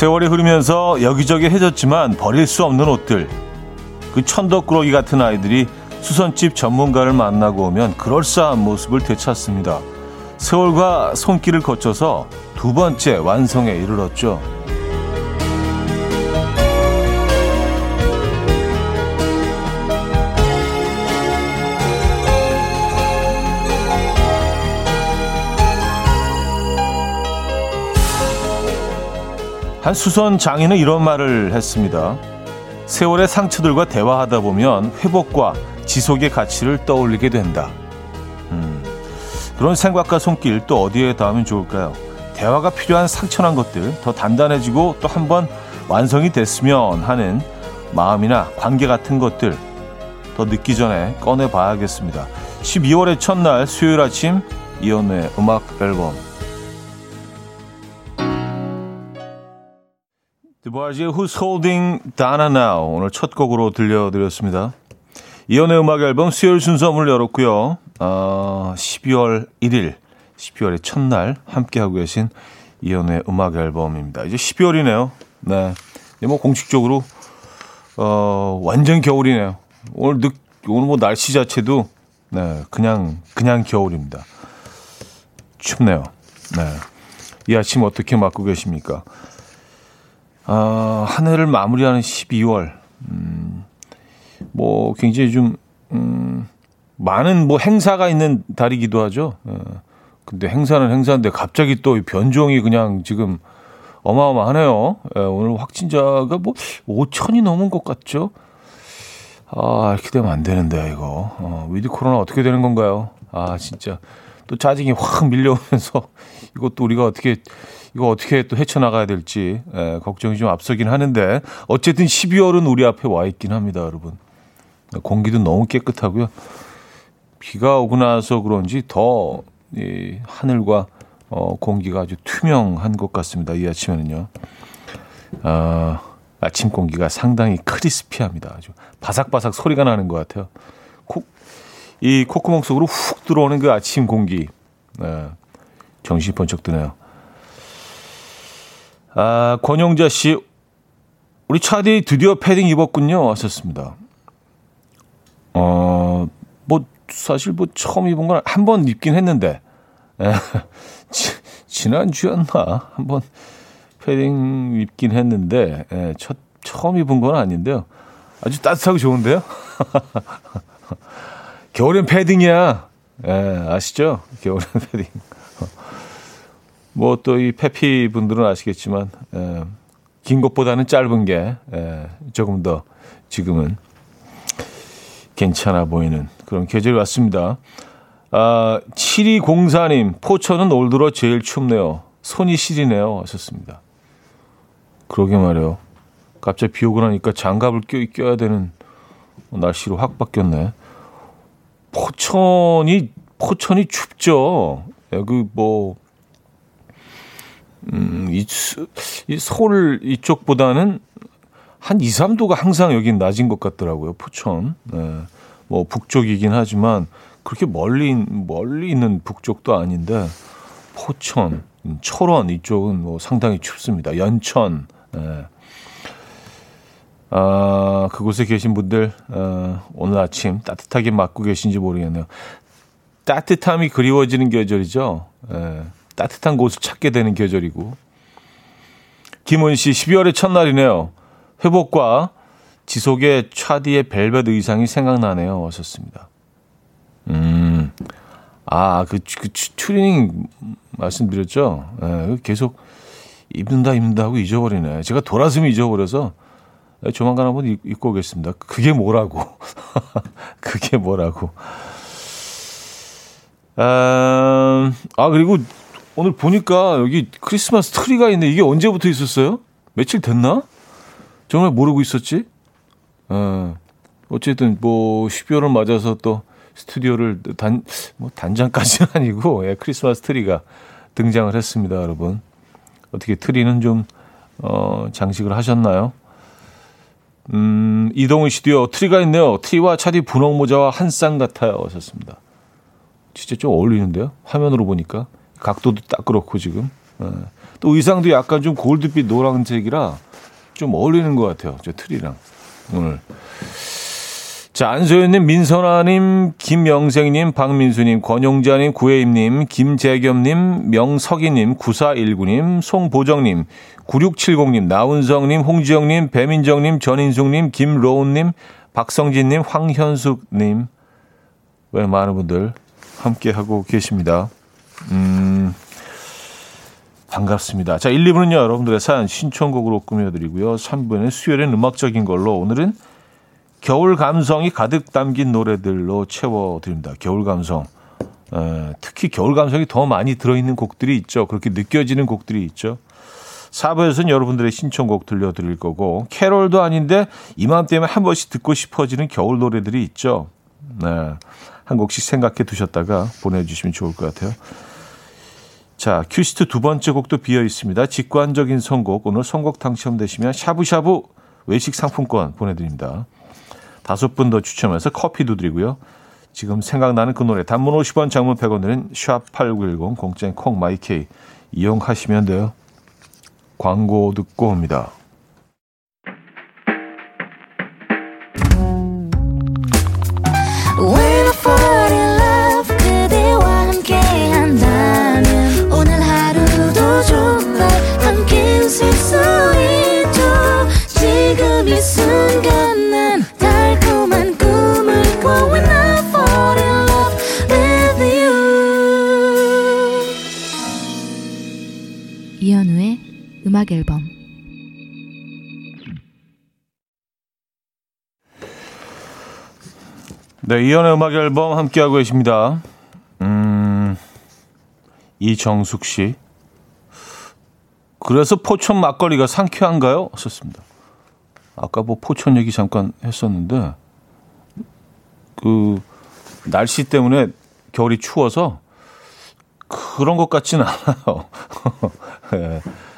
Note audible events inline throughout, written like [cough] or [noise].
세월이 흐르면서 여기저기 해졌지만 버릴 수 없는 옷들. 그 천덕꾸러기 같은 아이들이 수선집 전문가를 만나고 오면 그럴싸한 모습을 되찾습니다. 세월과 손길을 거쳐서 두 번째 완성에 이르렀죠. 한 수선 장인은 이런 말을 했습니다. 세월의 상처들과 대화하다 보면 회복과 지속의 가치를 떠올리게 된다. 음, 그런 생각과 손길 또 어디에 닿으면 좋을까요? 대화가 필요한 상처난 것들 더 단단해지고 또 한 번 완성이 됐으면 하는 마음이나 관계 같은 것들 더 늦기 전에 꺼내 봐야겠습니다. 12월의 첫날 수요일 아침 이연의 음악 앨범 드바지의 Who's Holding Dana Now 오늘 첫 곡으로 들려드렸습니다. 이연의 음악 앨범 수요일 순서 문 열었고요. 어, 12월 1일, 12월의 첫날 함께하고 계신 이연의 음악 앨범입니다. 이제 12월이네요. 네. 뭐 공식적으로, 어, 완전 겨울이네요. 오늘 늦, 오늘 뭐 날씨 자체도, 네, 그냥, 그냥 겨울입니다. 춥네요. 네. 이 아침 어떻게 맞고 계십니까? 아, 한 해를 마무리하는 12월. 음, 뭐 굉장히 좀 음, 많은 뭐 행사가 있는 달이기도 하죠. 어, 근데 행사는 행사인데 갑자기 또 변종이 그냥 지금 어마어마하네요. 예, 오늘 확진자가 뭐 5천이 넘은 것 같죠? 아, 이렇게 되면 안 되는데, 이거. 어, 위드 코로나 어떻게 되는 건가요? 아, 진짜. 또 짜증이 확 밀려오면서 [laughs] 이것도 우리가 어떻게 이거 어떻게 또 헤쳐나가야 될지 에, 예, 걱정이 좀 앞서긴 하는데 어쨌든 12월은 우리 앞에 와 있긴 합니다, 여러분. 공기도 너무 깨끗하고요. 비가 오고 나서 그런지 더 이 하늘과 어, 공기가 아주 투명한 것 같습니다. 이 아침에는요. 아, 아침 공기가 상당히 크리스피합니다. 아주 바삭바삭 소리가 나는 것 같아요. 코, 이 콧구멍 속으로 훅 들어오는 그 아침 공기. 네, 정신이 번쩍 드네요. 아, 권용자 씨, 우리 차디 드디어 패딩 입었군요. 하셨습니다. 어, 뭐, 사실 뭐 처음 입은 건 한 번 입긴 했는데, 에, [laughs] 지, 지난주였나? 한 번 패딩 입긴 했는데, 에, 첫, 처음 입은 건 아닌데요. 아주 따뜻하고 좋은데요? [laughs] 겨울엔 패딩이야. 에, 아시죠? 겨울엔 [laughs] 패딩. 뭐 또 이 페피 분들은 아시겠지만 에, 긴 것보다는 짧은 게 에, 조금 더 지금은 괜찮아 보이는 그런 계절이 왔습니다. 아, 7204님, 포천은 올 들어 제일 춥네요. 손이 시리네요. 하셨습니다. 그러게 말이에요. 갑자기 비 오고 나니까 장갑을 껴, 껴야 되는 날씨로 확 바뀌었네. 포천이, 포천이 춥죠. 그, 뭐, 음, 이, 이 서울 이쪽보다는 한 2, 3도가 항상 여긴 낮은 것 같더라고요. 포천. 네. 뭐 북쪽이긴 하지만 그렇게 멀리 멀리 있는 북쪽도 아닌데 포천, 철원 이쪽은 뭐 상당히 춥습니다. 연천. 네. 아, 그곳에 계신 분들 어, 오늘 아침 따뜻하게 맞고 계신지 모르겠네요. 따뜻함이 그리워지는 계절이죠. 네. 따뜻한 곳을 찾게 되는 계절이고. 김은 씨, 12월의 첫날이네요. 회복과 지속의 차디의 벨벳 의상이 생각나네요. 하셨습니다. 음, 아, 그, 그 튜닝 말씀드렸죠? 네, 계속 입는다, 입는다 하고 잊어버리네. 제가 돌아서면 잊어버려서 조만간 한번 입고 오겠습니다. 그게 뭐라고. [laughs] 그게 뭐라고. 아, 아, 그리고 오늘 보니까 여기 크리스마스 트리가 있는데 이게 언제부터 있었어요? 며칠 됐나? 정말 모르고 있었지? 어, 어쨌든 뭐 12월을 맞아서 또 스튜디오를 단, 뭐 단장까지는 [laughs] 아니고 예, 크리스마스 트리가 등장을 했습니다, 여러분. 어떻게 트리는 좀, 어, 장식을 하셨나요? 음, 이동훈 씨도요, 트리가 있네요. 트리와 차디 분홍 모자와 한 쌍 같아요. 하셨습니다. 진짜 좀 어울리는데요? 화면으로 보니까. 각도도 딱 그렇고 지금 예. 또 의상도 약간 좀 골드빛 노란색이라 좀 어울리는 것 같아요. 저 트리랑 오늘. 자, 안소연님, 민선아님, 김영생님, 박민수님, 권용자님, 구혜임님, 김재겸님, 명석이님, 9419님, 송보정님, 9670님, 나운성님, 홍지영님, 배민정님, 전인숙님, 김로운님, 박성진님, 황현숙님, 왜 많은 분들 함께하고 계십니다. 음, 반갑습니다. 자, 1, 2부는요, 여러분들의 사연 신청곡으로 꾸며드리고요. 3부는 수요일엔 음악적인 걸로 오늘은 겨울 감성이 가득 담긴 노래들로 채워드립니다. 겨울 감성. 에, 특히 겨울 감성이 더 많이 들어있는 곡들이 있죠. 그렇게 느껴지는 곡들이 있죠. 4부에서는 여러분들의 신청곡 들려드릴 거고, 캐롤도 아닌데 이맘때면 한 번씩 듣고 싶어지는 겨울 노래들이 있죠. 네. 한 곡씩 생각해 두셨다가 보내주시면 좋을 것 같아요. 자, 큐시트 두 번째 곡도 비어 있습니다. 직관적인 선곡. 오늘 선곡 당첨되시면 샤브샤브 외식 상품권 보내드립니다. 다섯 분 더 추첨해서 커피도 드리고요. 지금 생각나는 그 노래 단문 50원 장문 100원 드는 샵8910 공짜인 콩마이케이 이용하시면 돼요. 광고 듣고 옵니다. 음악 앨범 네, 이연의 음악 앨범 함께하고 계십니다. 음, 이정숙 씨. 그래서 포천 막걸리가 상쾌한가요? 썼습니다. 아까 뭐 포천 얘기 잠깐 했었는데, 그, 날씨 때문에 겨울이 추워서 그런 것 같지는 않아요. 네. [laughs]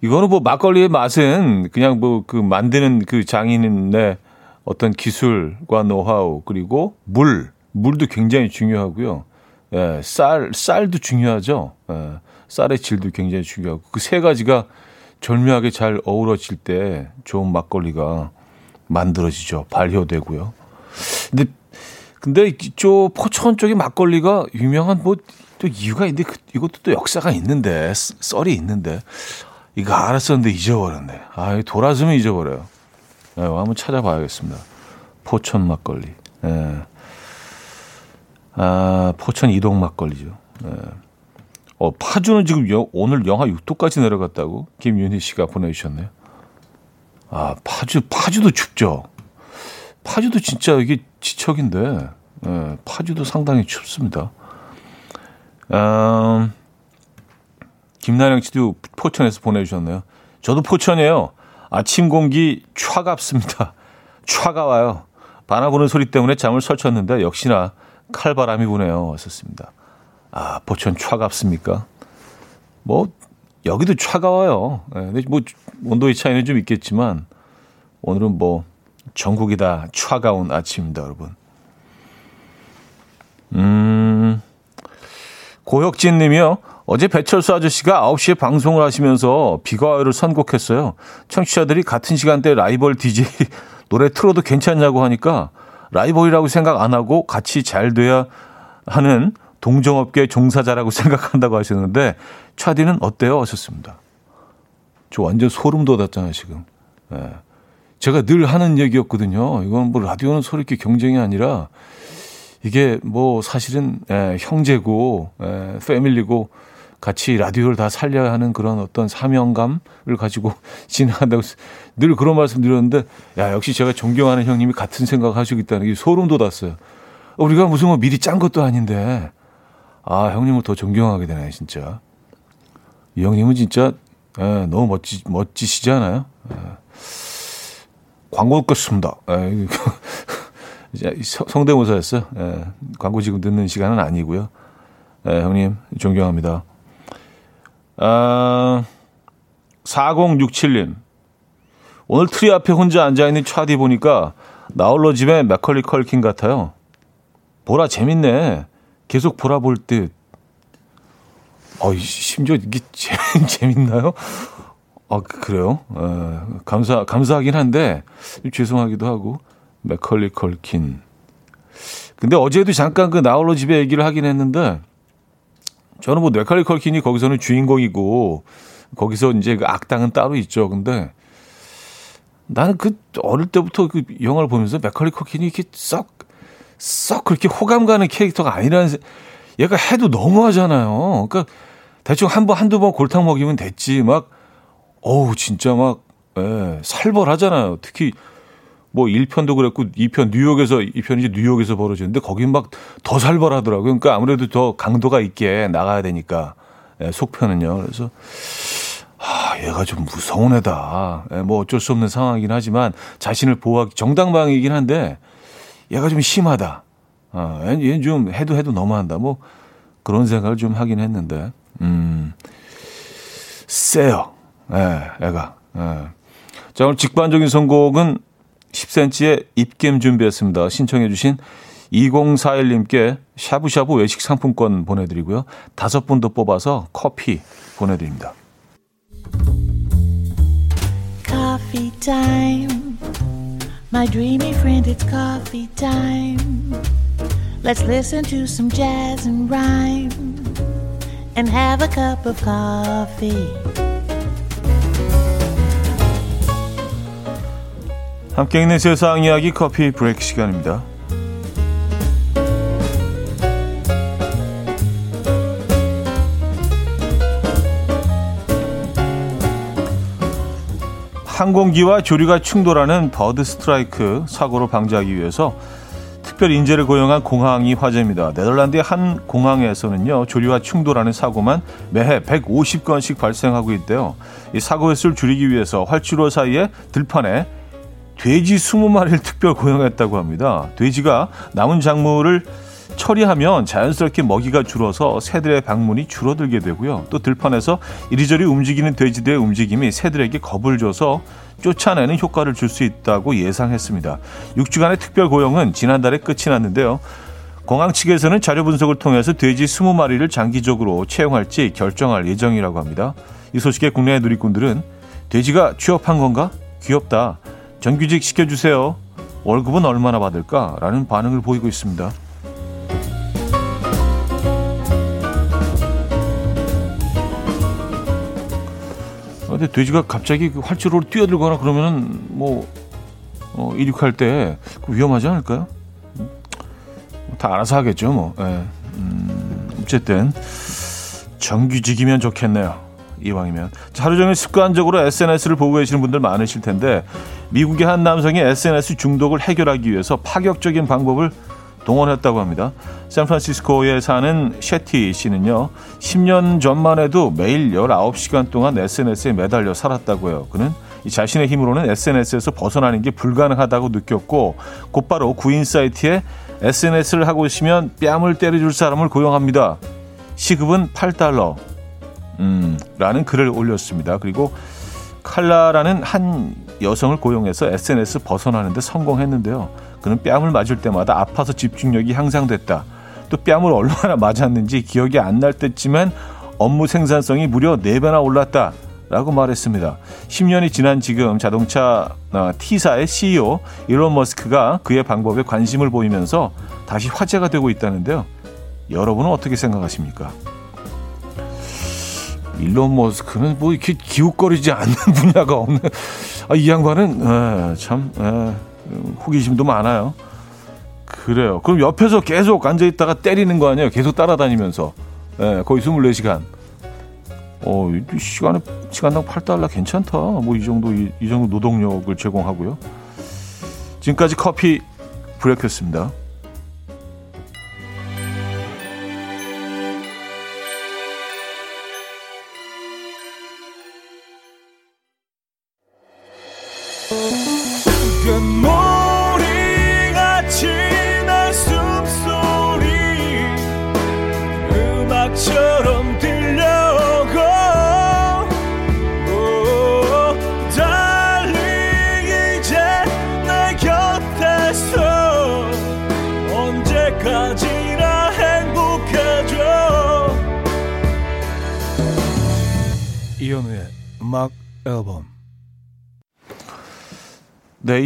이거는 뭐 막걸리의 맛은 그냥 뭐 그 만드는 그 장인의 어떤 기술과 노하우 그리고 물 물도 굉장히 중요하고요. 예, 쌀 쌀도 중요하죠. 예, 쌀의 질도 굉장히 중요하고 그 세 가지가 절묘하게 잘 어우러질 때 좋은 막걸리가 만들어지죠. 발효되고요. 근데 근데 이쪽 포천 쪽의 막걸리가 유명한 뭐 또 이유가 있는데 그, 이것도 또 역사가 있는데 썰이 있는데 이거 알았었는데 잊어버렸네. 아, 돌아서면 잊어버려요. 네, 한번 찾아봐야겠습니다. 포천 막걸리. 네. 아, 포천 이동 막걸리죠. 네. 어, 파주는 지금 여, 오늘 영하 6도까지 내려갔다고 김윤희 씨가 보내주셨네요. 아, 파주, 파주도 춥죠. 파주도 진짜 이게 지척인데, 네, 파주도 상당히 춥습니다. 음, 김나영 씨도 포천에서 보내주셨네요. 저도 포천이에요. 아침 공기 차갑습니다. 차가워요. 바나 부는 소리 때문에 잠을 설쳤는데 역시나 칼바람이 부네요. 왔었습니다. 아, 포천 차갑습니까? 뭐, 여기도 차가워요. 네, 뭐, 온도의 차이는 좀 있겠지만, 오늘은 뭐, 전국이 다 차가운 아침입니다, 여러분. 음, 고혁진 님이요. 어제 배철수 아저씨가 9시에 방송을 하시면서 비가 와요를 선곡했어요. 청취자들이 같은 시간대 라이벌 DJ [laughs] 노래 틀어도 괜찮냐고 하니까 라이벌이라고 생각 안 하고 같이 잘 돼야 하는 동종업계 종사자라고 [laughs] 생각한다고 하셨는데 차디는 어때요? 하셨습니다. 저 완전 소름 돋았잖아요, 지금. 예. 제가 늘 하는 얘기였거든요. 이건 뭐 라디오는 서로 이렇게 경쟁이 아니라 이게 뭐 사실은 예, 형제고 예, 패밀리고 같이 라디오를 다 살려야 하는 그런 어떤 사명감을 가지고 [laughs] 진행한다고 늘 그런 말씀 드렸는데 야 역시 제가 존경하는 형님이 같은 생각 하시고 있다는 게 소름 돋았어요. 우리가 무슨 뭐 미리 짠 것도 아닌데 아 형님을 더 존경하게 되네 진짜. 이 형님은 진짜 예, 너무 멋지 멋지시잖아요. 예. 광고 듣겠습니다. 예, 성대모사였어요. 예, 광고 지금 듣는 시간은 아니고요. 예, 형님 존경합니다. 아, 4067님. 오늘 트리 앞에 혼자 앉아있는 차디 보니까 나홀로 집에 맥컬리 컬킨 같아요. 보라 재밌네. 계속 보라 볼 듯. 어, 심지어 이게 [laughs] 재, 재밌나요? 아, 그래요? 어, 감사, 감사하긴 한데, 죄송하기도 하고, 맥컬리 컬킨. 근데 어제도 잠깐 그 나홀로 집에 얘기를 하긴 했는데, 저는 뭐 맥컬리 컬킨이 거기서는 주인공이고, 거기서 이제 그 악당은 따로 있죠. 근데, 나는 그 어릴 때부터 그 영화를 보면서 맥컬리 컬킨이 이렇게 썩, 썩 그렇게 호감 가는 캐릭터가 아니라는, 얘가 해도 너무 하잖아요. 그러니까, 대충 한 번, 한두 번 골탕 먹이면 됐지. 막, 어우, 진짜 막, 예, 살벌하잖아요. 특히, 뭐 1편도 그랬고 2편 뉴욕에서 2편이 이제 뉴욕에서 벌어지는데 거긴 막 더 살벌하더라고요. 그러니까 아무래도 더 강도가 있게 나가야 되니까 예, 속편은요. 그래서 아, 얘가 좀 무서운 애다. 예, 뭐 어쩔 수 없는 상황이긴 하지만 자신을 보호하기 정당방위이긴 한데 얘가 좀 심하다. 아, 얘는 좀 해도 해도 너무한다. 뭐 그런 생각을 좀 하긴 했는데 음. 세요. 예, 애가. 예. 자, 오늘 직관적인 선곡은 10cm의 입김 준비했습니다. 신청해 주신 2041님께 샤브샤브 외식 상품권 보내드리고요. 다섯 분도 뽑아서 커피 보내드립니다. Coffee time. My dreamy friend, it's coffee time. Let's listen to some jazz and rhyme and have a cup of coffee. 함께 있는 세상 이야기 커피 브레이크 시간입니다. 항공기와 조류가 충돌하는 버드 스트라이크 사고로 방지하기 위해서 특별 인재를 고용한 공항이 화제입니다. 네덜란드의 한 공항에서는요, 조류와 충돌하는 사고만 매해 150건씩 발생하고 있대요. 이 사고 횟수를 줄이기 위해서 활주로 사이에 들판에 돼지 20마리를 특별 고용했다고 합니다. 돼지가 남은 작물을 처리하면 자연스럽게 먹이가 줄어서 새들의 방문이 줄어들게 되고요. 또 들판에서 이리저리 움직이는 돼지들의 움직임이 새들에게 겁을 줘서 쫓아내는 효과를 줄 수 있다고 예상했습니다. 6주간의 특별 고용은 지난달에 끝이 났는데요. 공항 측에서는 자료 분석을 통해서 돼지 20마리를 장기적으로 채용할지 결정할 예정이라고 합니다. 이 소식에 국내 누리꾼들은 돼지가 취업한 건가? 귀엽다. 정규직 시켜주세요. 월급은 얼마나 받을까? 라는 반응을 보이고 있습니다. 근데 돼지가 갑자기 그 활주로로 뛰어들거나 그러면은 뭐 어, 이륙할 때 위험하지 않을까요? 다 알아서 하겠죠, 뭐. 예. 음, 어쨌든 정규직이면 좋겠네요. 이왕이면. 하루 종일 습관적으로 SNS를 보고 계시는 분들 많으실 텐데 미국의 한 남성이 SNS 중독을 해결하기 위해서 파격적인 방법을 동원했다고 합니다. 샌프란시스코에 사는 셰티 씨는요, 10년 전만 해도 매일 19시간 동안 SNS에 매달려 살았다고 해요. 그는 이 자신의 힘으로는 SNS에서 벗어나는 게 불가능하다고 느꼈고, 곧바로 구인 사이트에 SNS를 하고 있으면 뺨을 때려줄 사람을 고용합니다. 시급은 8달러. 음, 라는 글을 올렸습니다. 그리고 칼라라는 한 여성을 고용해서 SNS 벗어나는 데 성공했는데요. 그는 뺨을 맞을 때마다 아파서 집중력이 향상됐다. 또 뺨을 얼마나 맞았는지 기억이 안 날 때쯤엔 업무 생산성이 무려 4배나 올랐다. 라고 말했습니다. 10년이 지난 지금 자동차 어, T사의 CEO 일론 머스크가 그의 방법에 관심을 보이면서 다시 화제가 되고 있다는데요. 여러분은 어떻게 생각하십니까? 일론 머스크는 뭐 이렇게 기웃거리지 않는 [laughs] 분야가 없는 아, 이 양반은 에, 참 에, 호기심도 많아요. 그래요. 그럼 옆에서 계속 앉아 있다가 때리는 거 아니에요? 계속 따라다니면서 에, 거의 24시간. 어, 시간에 시간당 8달러 괜찮다. 뭐 이 정도 이, 이 정도 노동력을 제공하고요. 지금까지 커피 브레이크였습니다.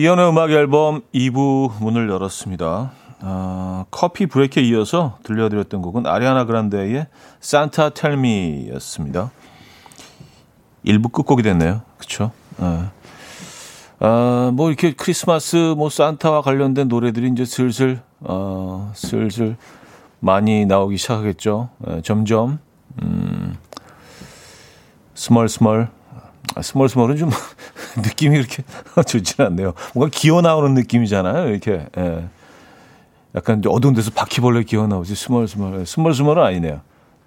이현우의 음악 앨범 2부 문을 열었습니다. 어, 커피 브레이크에 이어서 들려드렸던 곡은 아리아나 그란데의 산타 텔미였습니다. 1부 끝곡이 됐네요. 그쵸? 네. 아, 뭐 이렇게 크리스마스 뭐 산타와 관련된 노래들이 이제 슬슬 어, 슬슬 많이 나오기 시작하겠죠. 네, 점점 음, 스멀 스멀 아, 스멀 스멀은 좀 [laughs] 느낌이 그렇게 [laughs] 좋지는 않네요. 뭔가 기어 나오는 느낌이잖아요. 이렇게 예. 약간 어두운 데서 바퀴벌레 기어 나오지 스멀 스멀 스멀 스멀은 아니네요.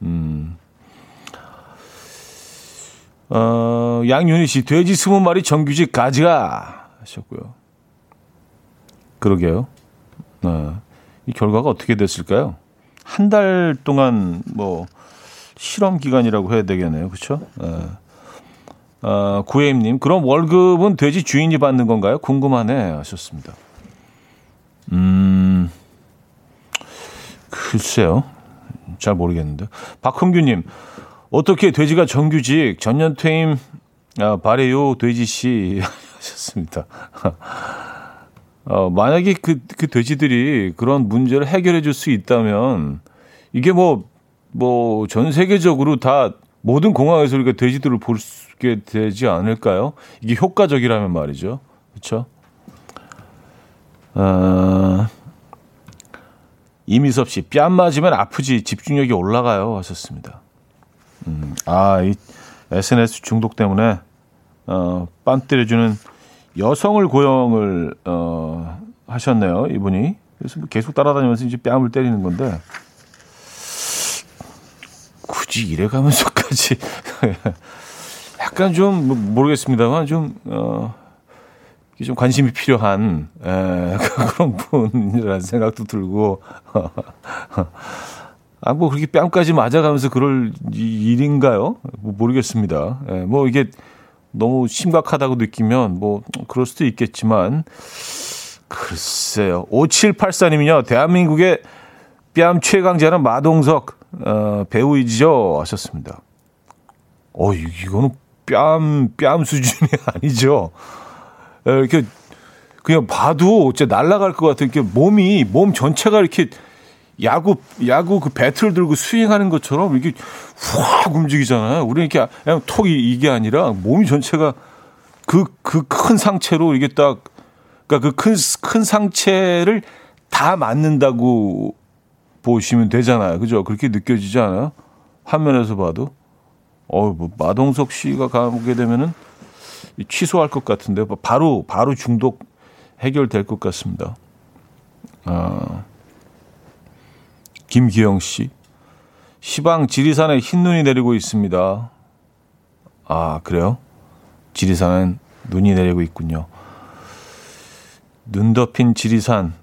음. 어, 양윤희 씨, 돼지 스무 마리 정규직 가즈아 하셨고요. 그러게요. 어, 이 결과가 어떻게 됐을까요? 한 달 동안 뭐 실험 기간이라고 해야 되겠네요. 그렇죠? 어. 어, 구혜임님, 그럼 월급은 돼지 주인이 받는 건가요? 궁금하네 하셨습니다. 음, 글쎄요. 잘 모르겠는데. 박흥규님, 어떻게 돼지가 정규직 전년 퇴임 아, 바래요 돼지씨 [laughs] 하셨습니다. 어, 만약에 그, 그 돼지들이 그런 문제를 해결해 줄 수 있다면 이게 뭐, 뭐 전 세계적으로 다 모든 공항에서 우리가 돼지들을 볼 수 있게 되지 않을까요? 이게 효과적이라면 말이죠. 그렇죠? 어, 이미섭 씨, 뺨 맞으면 아프지 집중력이 올라가요 하셨습니다. 음, 아, 이 SNS 중독 때문에 어, 빤 때려주는 여성을 고용을 어, 하셨네요, 이분이. 그래서 뭐 계속 따라다니면서 이제 뺨을 때리는 건데 굳이 이래가면서 까지 [laughs] 약간 좀뭐 모르겠습니다만 좀 어, 좀 관심이 필요한 에, [laughs] 그런 분이라는 생각도 들고 [laughs] 아, 뭐 그렇게 뺨까지 맞아가면서 그럴 일인가요? 뭐 모르겠습니다. 예, 뭐 이게 너무 심각하다고 느끼면 뭐 그럴 수도 있겠지만 글쎄요. 5784님이요. 대한민국의 뺨 최강자는 마동석 어, 배우이죠 하셨습니다. 어, 이거는 뺨, 뺨 수준이 [laughs] 아니죠. 예, 이렇게 그냥 봐도 어째 날아갈 것 같은 게 몸이, 몸 전체가 이렇게 야구 야구 그 배트를 들고 스윙하는 것처럼 이게 확 움직이잖아요. 우리 이렇게 그냥 톡이 이게 아니라 몸이 전체가 그 그 큰 상체로 이게 딱 그러니까 그 큰 큰 상체를 다 맞는다고 보시면 되잖아요. 그죠? 그렇게 느껴지지 않아요? 화면에서 봐도. 어, 뭐 마동석 씨가 가게 되면은 취소할 것 같은데 바로 바로 중독 해결될 것 같습니다. 아. 김기영 씨. 시방 지리산에 흰 눈이 내리고 있습니다. 아, 그래요? 지리산엔 눈이 내리고 있군요. 눈 덮인 지리산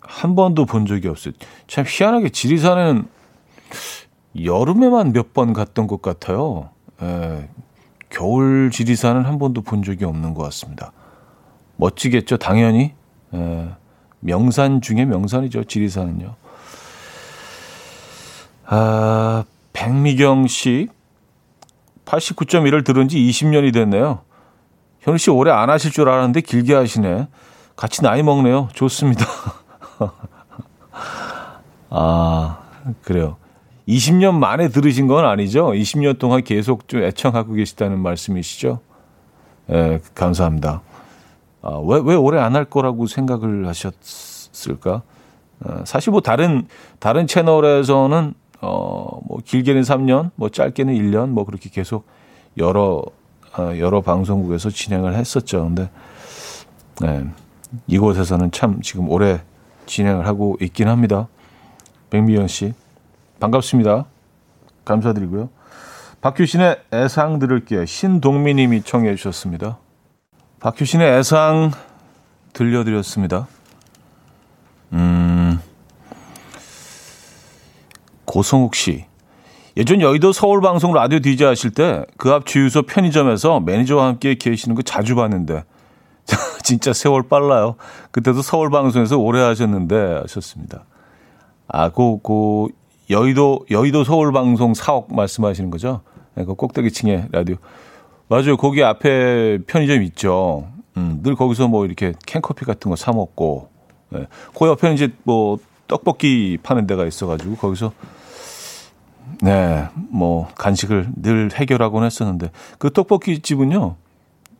한 번도 본 적이 없어요. 참 희한하게 지리산에는 여름에만 몇 번 갔던 것 같아요. 에, 겨울 지리산은 한 번도 본 적이 없는 것 같습니다. 멋지겠죠, 당연히. 에, 명산 중에 명산이죠, 지리산은요. 아, 백미경 씨 89.1을 들은 지 20년이 됐네요. 현우 씨 오래 안 하실 줄 알았는데 길게 하시네. 같이 나이 먹네요. 좋습니다. [laughs] 아, 그래요. 20년 만에 들으신 건 아니죠? 20년 동안 계속 좀 애청하고 계시다는 말씀이시죠? 예, 감사합니다. 아, 왜, 왜 오래 안 할 거라고 생각을 하셨을까? 아, 사실 뭐 다른, 다른 채널에서는 어, 뭐 길게는 3년, 뭐 짧게는 1년, 뭐 그렇게 계속 여러 어, 여러 방송국에서 진행을 했었죠. 근데 네, 이곳에서는 참 지금 오래 진행을 하고 있긴 합니다. 백미연 씨 반갑습니다. 감사드리고요. 박효신의 애상 들을게요. 신동미님이 청해 주셨습니다. 박효신의 애상 들려드렸습니다. 음. 고성욱 씨. 예전 여의도 서울방송 라디오 DJ 하실 때 그 앞 주유소 편의점에서 매니저와 함께 계시는 거 자주 봤는데 [laughs] 진짜 세월 빨라요. 그때도 서울방송에서 오래 하셨는데 하셨습니다. 아, 그, 그 여의도 여의도 서울 방송 사옥 말씀하시는 거죠? 그 꼭대기층에 라디오. 맞아요. 거기 앞에 편의점 있죠. 음, 늘 거기서 뭐 이렇게 캔커피 같은 거 사 먹고, 예. 그 옆에는 이제 뭐 떡볶이 파는 데가 있어가지고 거기서 네, 뭐 간식을 늘 해결하곤 했었는데 그 떡볶이 집은요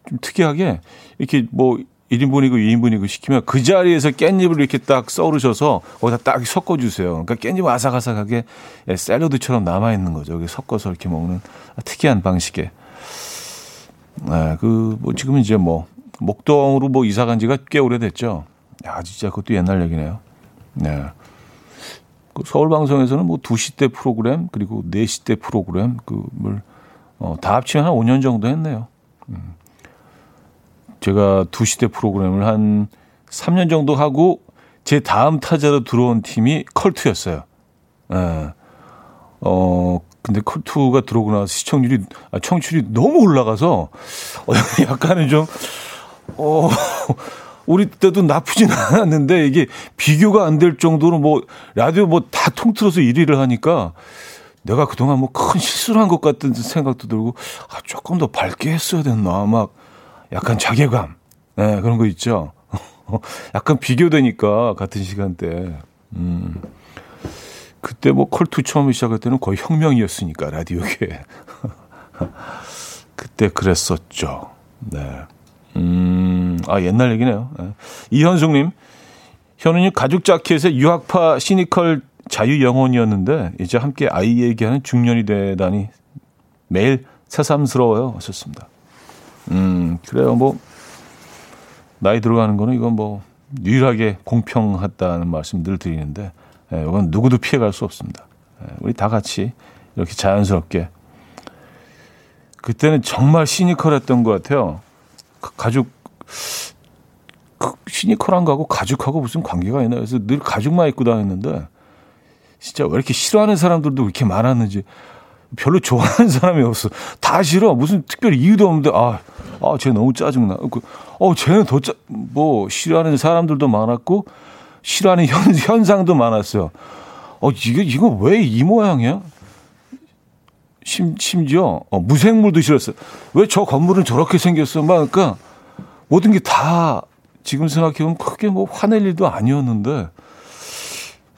좀 특이하게 이렇게 뭐 1인분이고 2인분이고 시키면 그 자리에서 깻잎을 이렇게 딱 썰으셔서 거기다 딱 섞어주세요. 그러니까 깻잎 아삭아삭하게 샐러드처럼 남아있는 거죠. 여기 섞어서 이렇게 먹는 특이한 방식의. 네, 그, 뭐, 지금은 이제 뭐, 목동으로 뭐 이사 간 지가 꽤 오래됐죠. 야, 진짜 그것도 옛날 얘기네요. 네. 그 서울 방송에서는 뭐 2시 대 프로그램, 그리고 4시 대 프로그램, 그, 뭘, 어, 다 합치면 한 5년 정도 했네요. 음. 제가 2시대 프로그램을 한 3년 정도 하고 제 다음 타자로 들어온 팀이 컬투였어요. 예. 어, 근데 컬투가 들어오고 나서 시청률이, 아, 청출이 너무 올라가서, 어, [laughs] 약간은 좀, 어, [laughs] 우리 때도 나쁘진 않았는데 이게 비교가 안 될 정도로 뭐, 라디오 뭐 다 통틀어서 1위를 하니까 내가 그동안 뭐 큰 실수를 한 것 같은 생각도 들고, 아, 조금 더 밝게 했어야 됐나. 막, 약간 자괴감. 네, 그런 거 있죠. [laughs] 약간 비교되니까 같은 시간대. 음. 그때 뭐 컬투 처음 시작할 때는 거의 혁명이었으니까 라디오계. [laughs] 그때 그랬었죠. 네. 음, 아 옛날 얘기네요. 네. 이현숙님, 현우님 가죽 자켓에 유학파 시니컬 자유 영혼이었는데 이제 함께 아이 얘기하는 중년이 되다니 매일 새삼스러워요. 하셨습니다. 음, 그래요. 뭐, 나이 들어가는 거는 이건 뭐, 유일하게 공평하다는 말씀 늘 드리는데, 예, 이건 누구도 피해갈 수 없습니다. 예, 우리 다 같이 이렇게 자연스럽게. 그때는 정말 시니컬했던 것 같아요. 가죽, 그 시니컬한 거하고 가죽하고 무슨 관계가 있나. 그래서 늘 가죽만 입고 다녔는데, 진짜 왜 이렇게 싫어하는 사람들도 이렇게 많았는지. 별로 좋아하는 사람이 없어. 다 싫어. 무슨 특별히 이유도 없는데, 아, 아, 쟤 너무 짜증나. 그, 어, 쟤는 더 짜, 뭐, 싫어하는 사람들도 많았고, 싫어하는 현, [laughs] 현상도 많았어요. 어, 이게, 이거 왜 이 모양이야? 심, 심지어, 어, 무생물도 싫었어요. 왜 저 건물은 저렇게 생겼어? 막, 그러니까, 모든 게 다, 지금 생각해보면 크게 뭐 화낼 일도 아니었는데,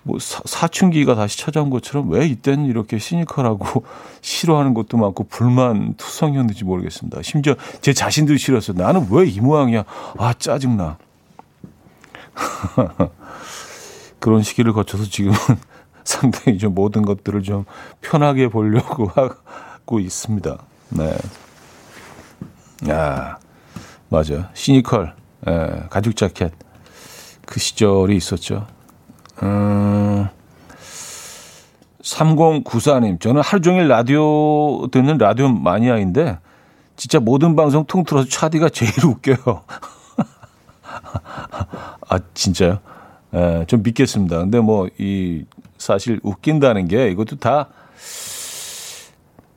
뭐 사, 춘기가 다시 찾아온 것처럼 왜 이때는 이렇게 시니컬하고 [laughs] 싫어하는 것도 많고 불만 투성이었는지 모르겠습니다. 심지어 제 자신도 싫었어요. 나는 왜 이 모양이야? 아 짜증나. [laughs] 그런 시기를 거쳐서 지금은 [laughs] 상당히 좀 모든 것들을 좀 편하게 보려고 하고 있습니다. 네. 아, 맞아. 시니컬, 예, 가죽 자켓. 그 시절이 있었죠. 음, 3094님, 저는 하루 종일 라디오 듣는 라디오 마니아인데, 진짜 모든 방송 통틀어서 차디가 제일 웃겨요. [laughs] 아, 진짜요? 예, 좀 믿겠습니다. 근데 뭐, 이, 사실 웃긴다는 게 이것도 다,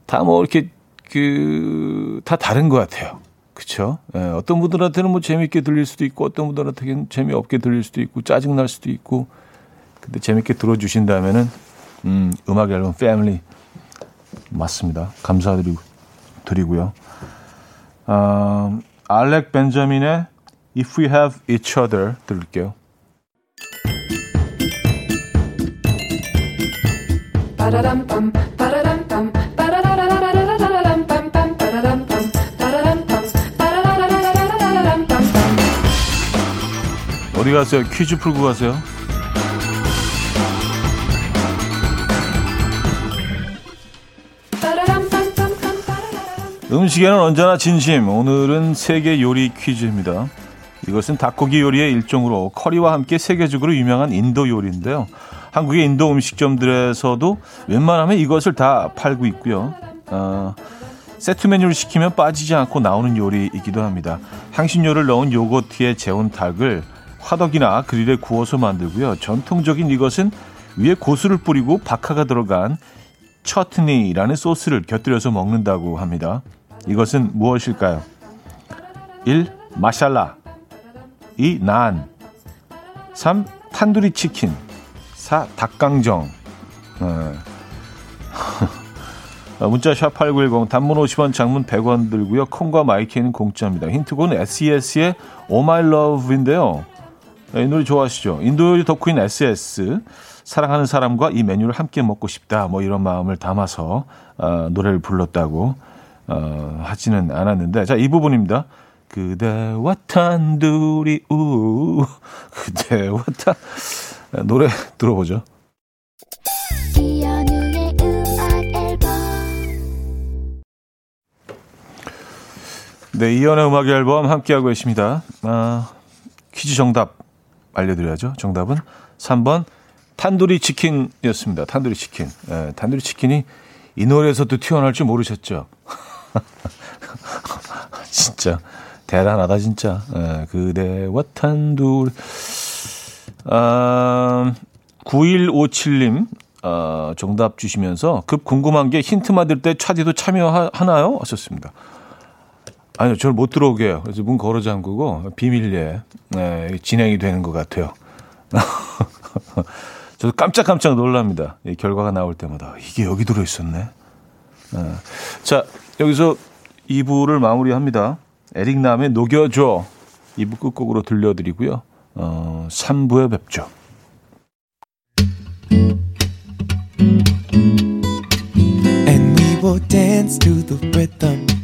다 뭐 이렇게, 그, 다 다른 것 같아요. 그쵸? 예, 어떤 분들한테는 뭐 재밌게 들릴 수도 있고, 어떤 분들한테는 재미없게 들릴 수도 있고, 짜증날 수도 있고, 근데 재밌게 들어주신다면은 음, 음악 앨범 패밀리 맞습니다. 감사드리고 드리고요. 아, 알렉 벤자민의 If We Have Each Other 들을게요. 어디 가세요? 퀴즈 풀고 가세요. 음식에는 언제나 진심. 오늘은 세계 요리 퀴즈입니다. 이것은 닭고기 요리의 일종으로 커리와 함께 세계적으로 유명한 인도 요리인데요. 한국의 인도 음식점들에서도 웬만하면 이것을 다 팔고 있고요. 어, 세트 메뉴를 시키면 빠지지 않고 나오는 요리이기도 합니다. 향신료를 넣은 요거트에 재운 닭을 화덕이나 그릴에 구워서 만들고요. 전통적인 이것은 위에 고수를 뿌리고 박하가 들어간 처트니라는 소스를 곁들여서 먹는다고 합니다. 이것은 무엇일까요? 1. 마샬라 2. 난 3. 탄두리 치킨 4. 닭강정 네. [laughs] 어, 문자 샵 8910 단문 50원 장문 100원 들고요. 콩과 마이케이는 공짜입니다. 힌트곡은 SES의 Oh My Love인데요. 이 노래 좋아하시죠? 인도 덕후인 SS 사랑하는 사람과 이 메뉴를 함께 먹고 싶다 뭐 이런 마음을 담아서 어, 노래를 불렀다고 어, 하지는 않았는데 자 이 부분입니다. 그대와 탄두리 우 그대와 탄 노래 들어보죠. 네, 이연의 음악 앨범 함께하고 계십니다. 아, 퀴즈 정답 알려드려야죠. 정답은 3번 탄두리 치킨이었습니다. 탄두리 치킨. 예, 탄두리 치킨이 이 노래에서 도 튀어나올 줄 모르셨죠? [laughs] 진짜 대단하다 진짜. 예, 그대와 탄두리. 아, 9157님 어, 정답 주시면서 급 궁금한 게 힌트 만들 때 차디도 참여하나요? 하셨습니다. 아니요, 저를 못 들어오게 해요. 그래서 문 걸어 잠그고 비밀리에 네, 진행이 되는 것 같아요. [laughs] 저도 깜짝깜짝 놀랍니다. 이 결과가 나올 때마다 이게 여기 들어 있었네. 네. 자, 여기서 2부를 마무리합니다. 에릭남의 녹여줘 2부 끝곡으로 들려드리고요. 어, 3부에 뵙죠.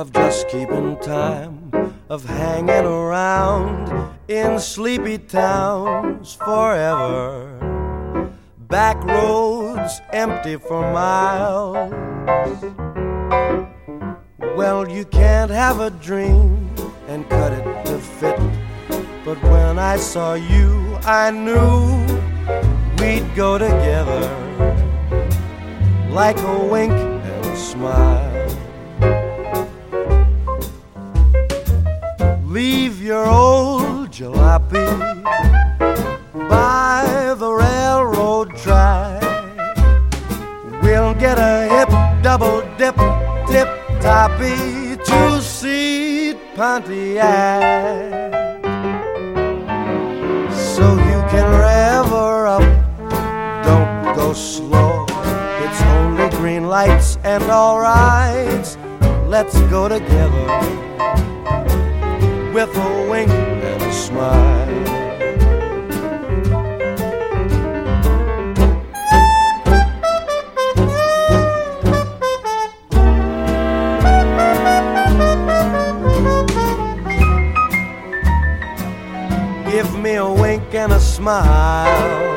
of just keeping time, of hanging around in sleepy towns forever. Back roads empty for miles. Well, you can't have a dream and cut it to fit. But when I saw you, I knew we'd go together like a wink and a smile. Your old jalopy by the railroad track. We'll get a hip double dip tip toppy two seat Pontiac. So you can rev her up, don't go slow. It's only green lights and alright. Let's go together with a wink and a smile. Give me a wink and a smile.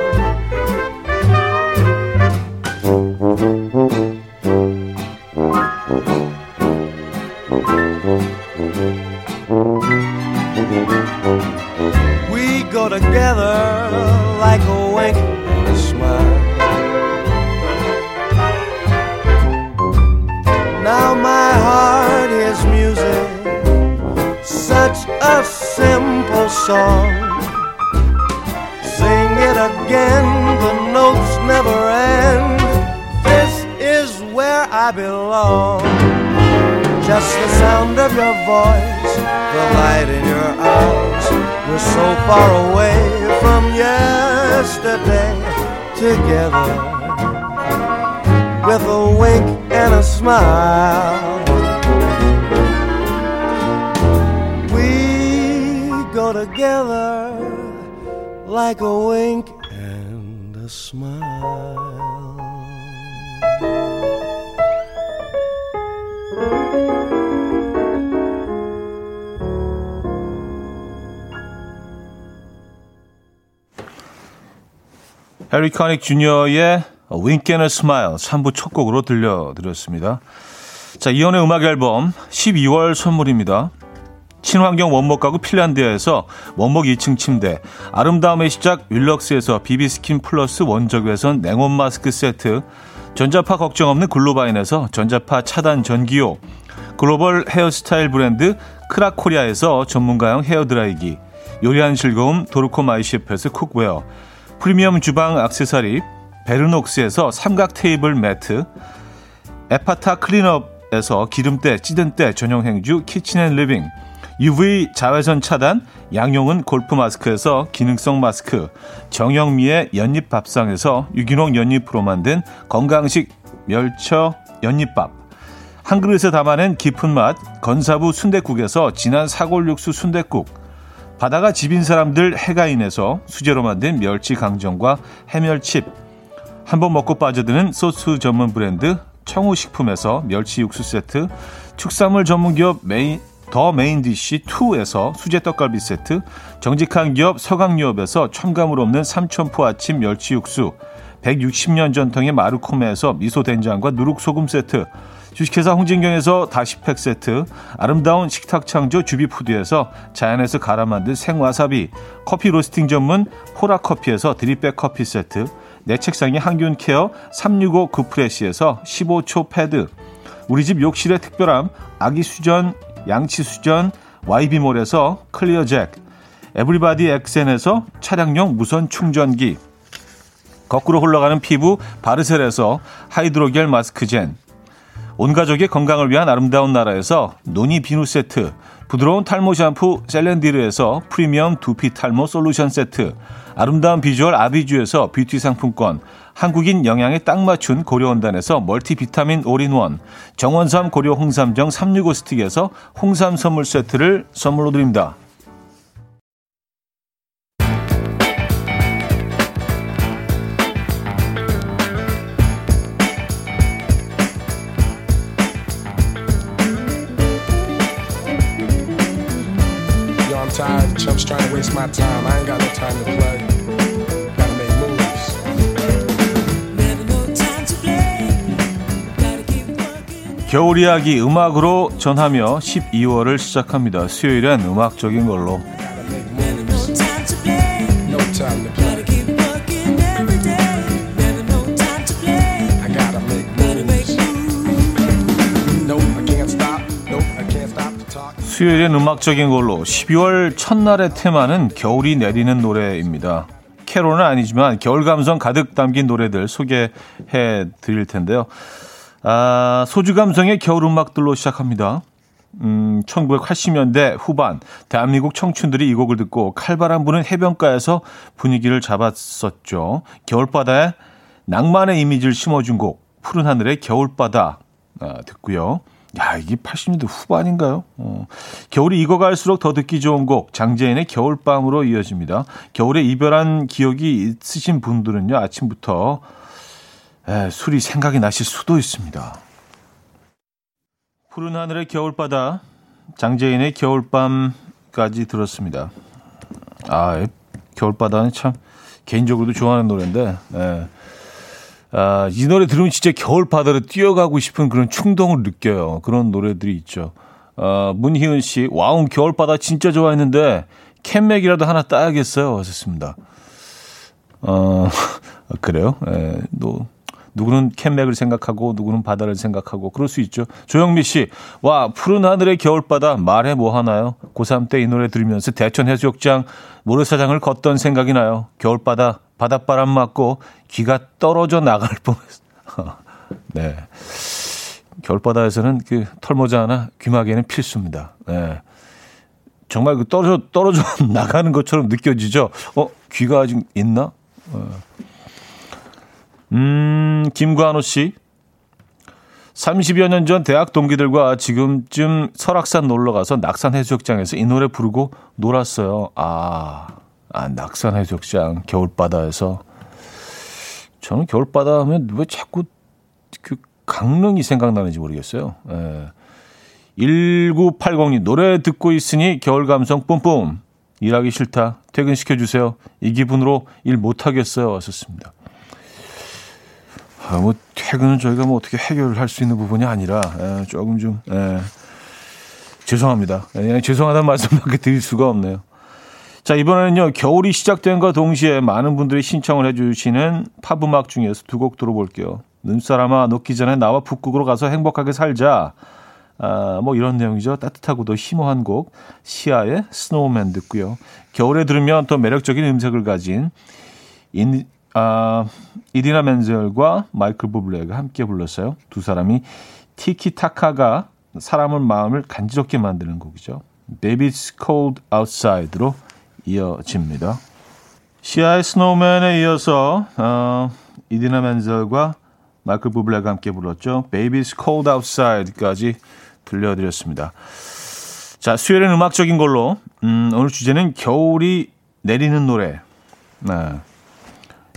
해리 카닉 주니어의 a Smile 3부 첫 곡으로 들려드렸습니다. 자, 이현우의 음악 앨범 12월 선물입니다. 친환경 원목 가구 핀란드에서 원목 2층 침대, 아름다움의 시작 윌럭스에서 비비스킨 플러스 원적 외선 냉온 마스크 세트, 전자파 걱정 없는 글로바인에서 전자파 차단 전기요, 글로벌 헤어스타일 브랜드 크라코리아에서 전문가용 헤어드라이기, 요리하는 즐거움 도르코 마이셰프에서 쿡웨어, 프리미엄 주방 악세사리 베르녹스에서 삼각 테이블 매트, 에파타 클린업에서 기름때, 찌든 때 전용 행주 키친앤리빙, UV 자외선 차단 양용은 골프 마스크에서 기능성 마스크, 정영미의 연잎 밥상에서 유기농 연잎으로 만든 건강식 멸쳐 연잎밥, 한 그릇에 담아낸 깊은 맛 건사부 순대국에서 진한 사골육수 순대국, 바다가 집인 사람들 해가인에서 수제로 만든 멸치 강정과 해멸칩, 한번 먹고 빠져드는 소스 전문 브랜드 청우식품에서 멸치 육수 세트, 축산물 전문 기업 메인 더 메인디쉬 2에서 수제 떡갈비 세트, 정직한 기업 서강유업에서 첨가물 없는 삼천포 아침 멸치 육수, 160년 전통의 마루코메에서 미소 된장과 누룩 소금 세트, 주식회사 홍진경에서 다시팩 세트, 아름다운 식탁 창조 주비푸드에서 자연에서 갈아 만든 생와사비, 커피 로스팅 전문 포라커피에서 드립백 커피 세트, 내 책상에 항균 케어 365 구프레시에서 15초 패드, 우리 집 욕실의 특별함 아기 수전 양치 수전 YB몰에서 클리어 잭, 에브리바디 엑센에서 차량용 무선 충전기, 거꾸로 흘러가는 피부 바르셀에서 하이드로겔 마스크 젠, 온 가족의 건강을 위한 아름다운 나라에서 노니 비누 세트, 부드러운 탈모 샴푸 셀렌디르에서 프리미엄 두피 탈모 솔루션 세트, 아름다운 비주얼 아비주에서 뷰티 상품권, 한국인 영양에 딱 맞춘 고려원단에서 멀티 비타민 올인원, 정원삼 고려 홍삼정 365 스틱에서 홍삼 선물 세트를 선물로 드립니다. Tired. Chumps trying to waste my time. I ain't got no time to play. Gotta make moves. Never no time to play. Gotta keep working. 겨울 이야기 음악으로 전하며 12월을 시작합니다. 수요일엔 음악적인 걸로. No 수요일엔 음악적인 걸로 12월 첫날의 테마는 겨울이 내리는 노래입니다. 캐롤은 아니지만 겨울 감성 가득 담긴 노래들 소개해 드릴 텐데요. 아, 소주 감성의 겨울 음악들로 시작합니다. 음, 1980년대 후반 대한민국 청춘들이 이 곡을 듣고 칼바람 부는 해변가에서 분위기를 잡았었죠. 겨울바다에 낭만의 이미지를 심어준 곡 푸른 하늘의 겨울바다 아, 듣고요. 야, 이게 80년대 후반인가요? 어. 겨울이 익어갈수록 더 듣기 좋은 곡, 장재인의 겨울밤으로 이어집니다. 겨울에 이별한 기억이 있으신 분들은요, 아침부터 에, 술이 생각이 나실 수도 있습니다. 푸른 하늘의 겨울바다, 장재인의 겨울밤까지 들었습니다. 아, 겨울바다는 참 개인적으로도 좋아하는 노래인데, 에. 아, 이 노래 들으면 진짜 겨울 바다로 뛰어가고 싶은 그런 충동을 느껴요. 그런 노래들이 있죠. 아, 문희은 씨, 와우, 겨울 바다 진짜 좋아했는데 캔맥이라도 하나 따야겠어요. 하셨습니다. 어, [laughs] 그래요? 예, 또, 누구는 캔맥을 생각하고, 누구는 바다를 생각하고, 그럴 수 있죠. 조영미 씨, 와, 푸른 하늘의 겨울바다, 말해 뭐 하나요? 고3 때 이 노래 들으면서 대천 해수욕장 모래사장을 걷던 생각이 나요. 겨울바다, 바닷바람 맞고 귀가 떨어져 나갈 [laughs] 뻔했어. [laughs] 네. 겨울바다에서는 그 털모자 하나 귀마개는 필수입니다. 네. 정말 그 떨어져, 떨어져 [laughs] 나가는 것처럼 느껴지죠? 어, 귀가 아직 있나? 어. 음, 김관호 씨. 30여 년 전 대학 동기들과 지금쯤 설악산 놀러 가서 낙산 해수욕장에서 이 노래 부르고 놀았어요. 아, 아, 낙산 해수욕장 겨울바다에서 저는 겨울바다 하면 왜 자꾸 그 강릉이 생각나는지 모르겠어요. 예. 1980님 노래 듣고 있으니 겨울 감성 뿜뿜 일하기 싫다 퇴근시켜 주세요. 이 기분으로 일 못 하겠어요. 왔었습니다. 아, 뭐 퇴근은 저희가 뭐 어떻게 해결을 할 수 있는 부분이 아니라 예, 조금 좀 예. 죄송합니다. 그냥 죄송하다는 말씀밖에 드릴 수가 없네요. 자, 이번에는요, 겨울이 시작됨과 동시에 많은 분들이 신청을 해주시는 팝 음악 중에서 두 곡 들어볼게요. 눈사람아, 녹기 전에 나와 북극으로 가서 행복하게 살자. 아, 뭐 이런 내용이죠. 따뜻하고도 희모한 곡, 시아의 Snowman 듣고요. 겨울에 들으면 또 매력적인 음색을 가진 인, 아, 이디나 멘젤과 마이클 부블레가 함께 불렀어요. 두 사람이 티키타카가 사람을 마음을 간지럽게 만드는 곡이죠. Baby's Cold Outside로 이어집니다. 시아의 스노우맨에 이어서 어, 이디나 멘젤과 마이클 부블레가 함께 불렀죠. Baby's Cold Outside까지 들려드렸습니다. 자, 수요일은 음악적인 걸로 음, 오늘 주제는 겨울이 내리는 노래. 네.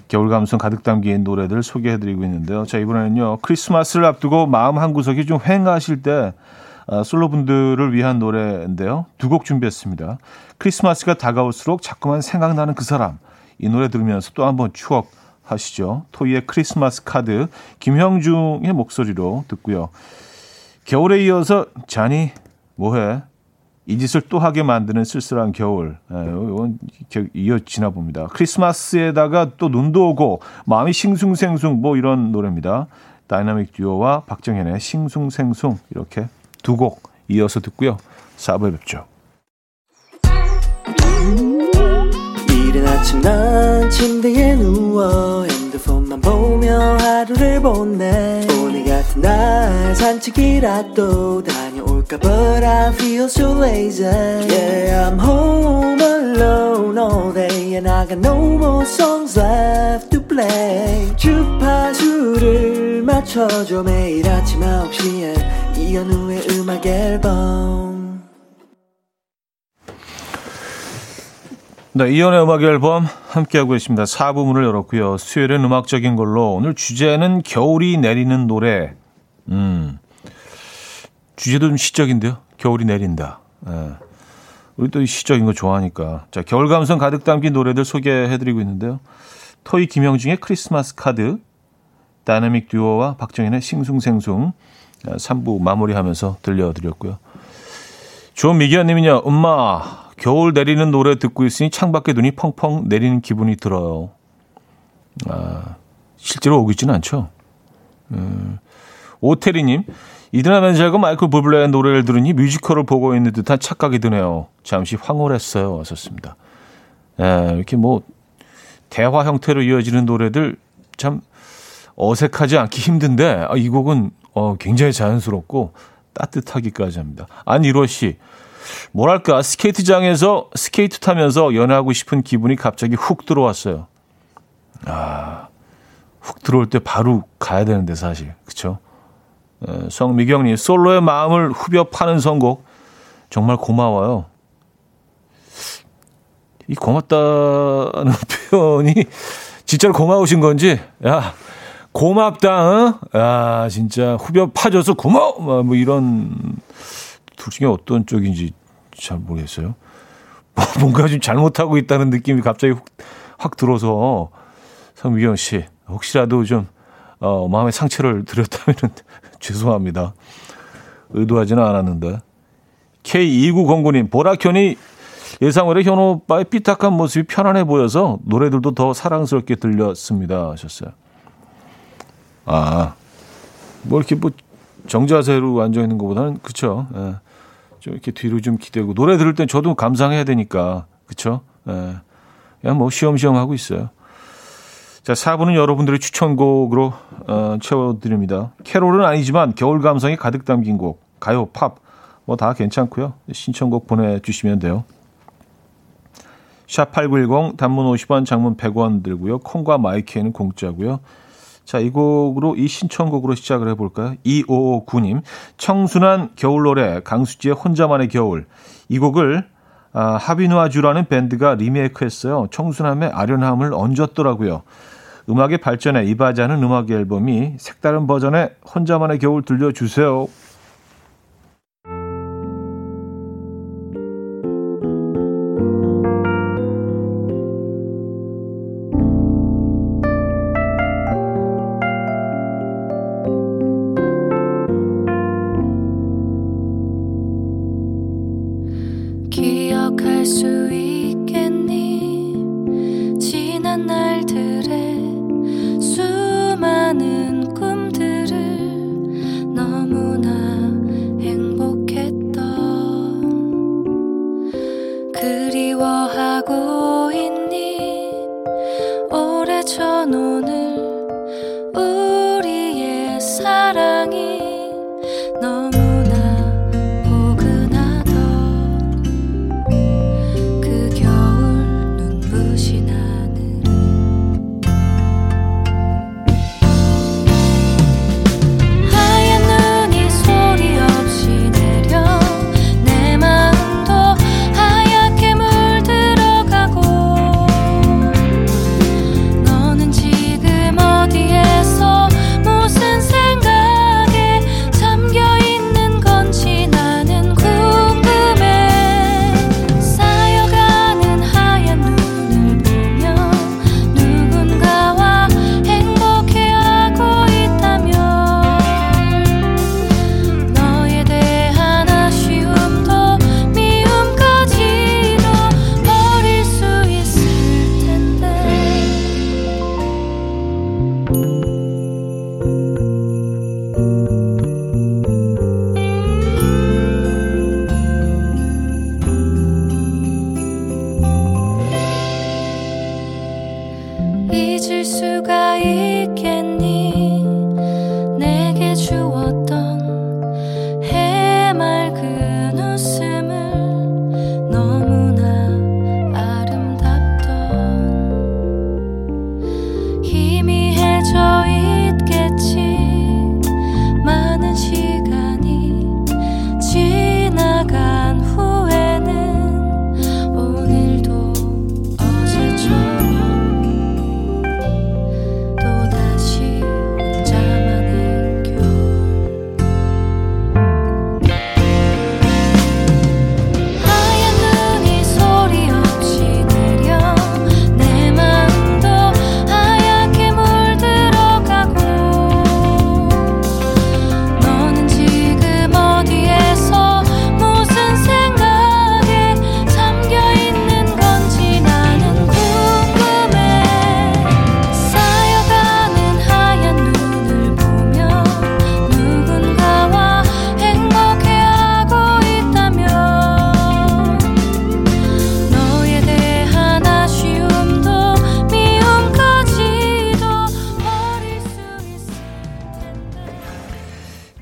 겨울 감성 가득 담긴 노래들 소개해드리고 있는데요. 자, 이번에는요. 크리스마스를 앞두고 마음 한 구석이 좀 휑하실 때 어, 솔로분들을 위한 노래인데요. 두 곡 준비했습니다. 크리스마스가 다가올수록 자꾸만 생각나는 그 사람. 이 노래 들으면서 또 한번 추억하시죠. 토이의 크리스마스 카드 김형중의 목소리로 듣고요. 겨울에 이어서 자니 뭐해? 이 짓을 또 하게 만드는 쓸쓸한 겨울. 예, 이건 이어지나 봅니다. 크리스마스에다가 또 눈도 오고 마음이 싱숭생숭 뭐 이런 노래입니다. 다이나믹 듀오와 박정현의 싱숭생숭 이렇게 두 곡 이어서 듣고요. 4부에 뵙죠. 이른 아침 난 침대에 누워 핸드폰만 보며 하루를 보내 오늘 같은 날 산책이라도 다녀올까 But I feel so lazy Yeah I'm home alone all day And I got no more songs left to play 주파수를 맞춰줘 매일 아침 9시에 이현우의 음악 앨범 네, 이현우의 음악 앨범 함께하고 계십니다. 4부 문을 열었고요. 수요일은 음악적인 걸로 오늘 주제는 겨울이 내리는 노래. 음. 주제도 좀 시적인데요. 겨울이 내린다. 예. 우리 또 시적인 거 좋아하니까. 자, 겨울 감성 가득 담긴 노래들 소개해드리고 있는데요. 토이 김형중의 크리스마스 카드, 다이나믹 듀오와 박정현의 싱숭생숭 3부 마무리하면서 들려드렸고요. 조미기현님은요, 엄마, 겨울 내리는 노래 듣고 있으니 창밖에 눈이 펑펑 내리는 기분이 들어요. 아, 실제로 오고 있지는 않죠. 음, 오태리님, 이드나 멘젤과 마이클 부블레의 노래를 들으니 뮤지컬을 보고 있는 듯한 착각이 드네요. 잠시 황홀했어요. 왔었습니다. 예, 이렇게 뭐, 대화 형태로 이어지는 노래들 참 어색하지 않기 힘든데, 아, 이 곡은 어, 굉장히 자연스럽고 따뜻하기까지 합니다. 안일호 씨, 뭐랄까 스케이트장에서 스케이트 타면서 연애하고 싶은 기분이 갑자기 훅 들어왔어요. 아, 훅 들어올 때 바로 가야 되는데 사실? 에, 성미경님 솔로의 마음을 후벼 파는 선곡 정말 고마워요. 이 고맙다는 [laughs] 표현이 진짜로 고마우신 건지 야 고맙다 어? 야 진짜 후벼 파줘서 고마워 뭐 이런 둘 중에 어떤 쪽인지 잘 모르겠어요. [laughs] 뭔가 좀 잘못하고 있다는 느낌이 갑자기 확, 확 들어서 성미경 씨 혹시라도 좀 어, 마음의 상처를 드렸다면 죄송합니다. 의도하지는 않았는데. K2909님, 보라현이 예상외로 현호 오빠의 삐딱한 모습이 편안해 보여서 노래들도 더 사랑스럽게 들렸습니다. 하셨어요. 아, 뭐 이렇게 뭐 정자세로 앉아 있는 것보다는 그쵸. 예. 좀 이렇게 뒤로 좀 기대고 노래 들을 땐 저도 감상해야 되니까 그쵸? 예. 그냥 뭐 쉬엄쉬엄 하고 있어요. 자, 4부는 여러분들의 추천곡으로 어, 채워드립니다. 캐롤은 아니지만 겨울 감성이 가득 담긴 곡, 가요, 팝, 뭐 다 괜찮고요. 신청곡 보내주시면 돼요. 샵8910 단문 50원, 장문 100원 들고요. 콩과 마이크에는 공짜고요. 자, 이 곡으로 이 신청곡으로 시작을 해볼까요? 2559님 청순한 겨울 노래 강수지의 혼자만의 겨울 이 곡을 아, 하비누아주라는 밴드가 리메이크했어요. 청순함의 아련함을 얹었더라고요. 음악의 발전에 이바지 하는 음악 앨범이 색다른 버전의 혼자만의 겨울 들려주세요.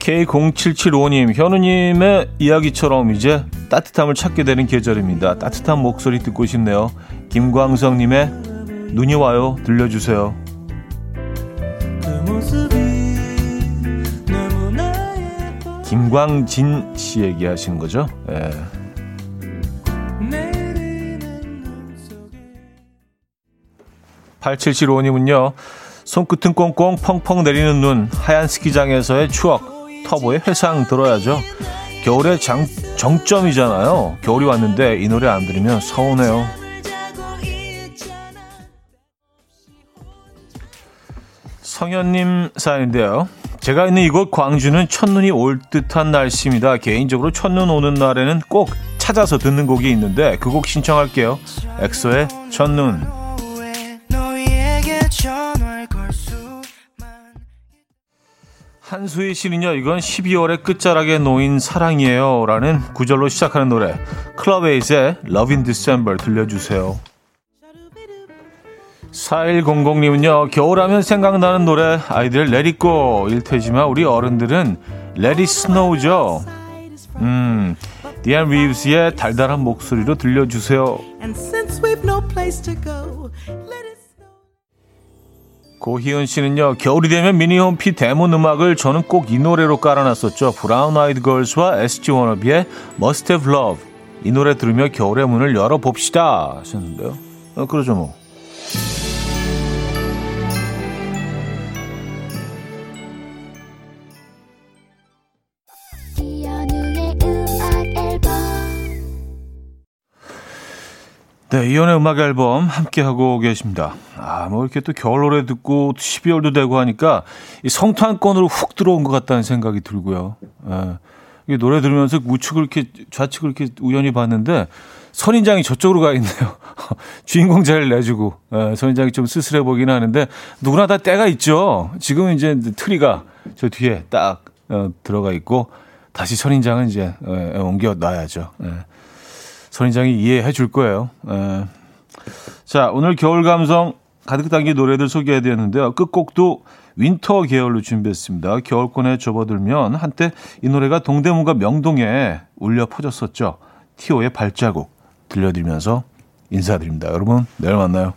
K0775님, 현우님의 이야기처럼 이제 따뜻함을 찾게 되는 계절입니다. 따뜻한 목소리 듣고 싶네요. 김광성님의 눈이 와요. 들려주세요. 김광진 씨 얘기하신 거죠? 예. 8775님은요, 손끝은 꽁꽁 펑펑 내리는 눈, 하얀 스키장에서의 추억, 터보의 회상 들어야죠. 겨울의 장, 정점이잖아요. 겨울이 왔는데 이 노래 안 들으면 서운해요. 성현님 사연인데요. 제가 있는 이곳 광주는 첫눈이 올 듯한 날씨입니다. 개인적으로 첫눈 오는 날에는 꼭 찾아서 듣는 곡이 있는데 그 곡 신청할게요. 엑소의 첫눈. 한수희 씨는요, 이건 12월의 끝자락에 놓인 사랑이에요. 라는 구절로 시작하는 노래, 클럽에이즈의 Love in December 들려주세요. 4100님은요, 겨울하면 생각나는 노래, 아이들 Go 일 테지만 우리 어른들은 Let It Snow죠. 음, 디안 리브스의 달달한 목소리로 들려주세요. 고희은 씨는요, 겨울이 되면 미니홈피 대문 음악을 저는 꼭 이 노래로 깔아놨었죠. 브라운 아이드 걸스와 SG 워너비의 Must Have Love. 이 노래 들으며 겨울의 문을 열어봅시다. 하셨는데요. 어, 그러죠, 뭐. 네, 이연의 음악 앨범 함께하고 계십니다. 아, 뭐 이렇게 또 겨울 노래 듣고 12월도 되고 하니까 이 성탄권으로 훅 들어온 것 같다는 생각이 들고요. 예. 이 노래 들으면서 우측을 이렇게 좌측을 이렇게 우연히 봤는데 선인장이 저쪽으로 가 있네요. [laughs] 주인공 자리를 내주고 예, 선인장이 좀 쓸쓸해 보긴 하는데 누구나 다 때가 있죠. 지금 이제 트리가 저 뒤에 딱 어, 들어가 있고 다시 선인장은 이제 예, 옮겨 놔야죠. 예. 선인장이 이해해 줄 거예요. 예. 자 오늘 겨울 감성 가득 담긴 노래들 소개해 드렸는데요. 끝곡도 winter 계열로 준비했습니다. 겨울권에 접어들면 한때 이 노래가 동대문과 명동에 울려 퍼졌었죠. 티오의 발자국 들려드리면서 인사드립니다. 여러분, 내일 만나요.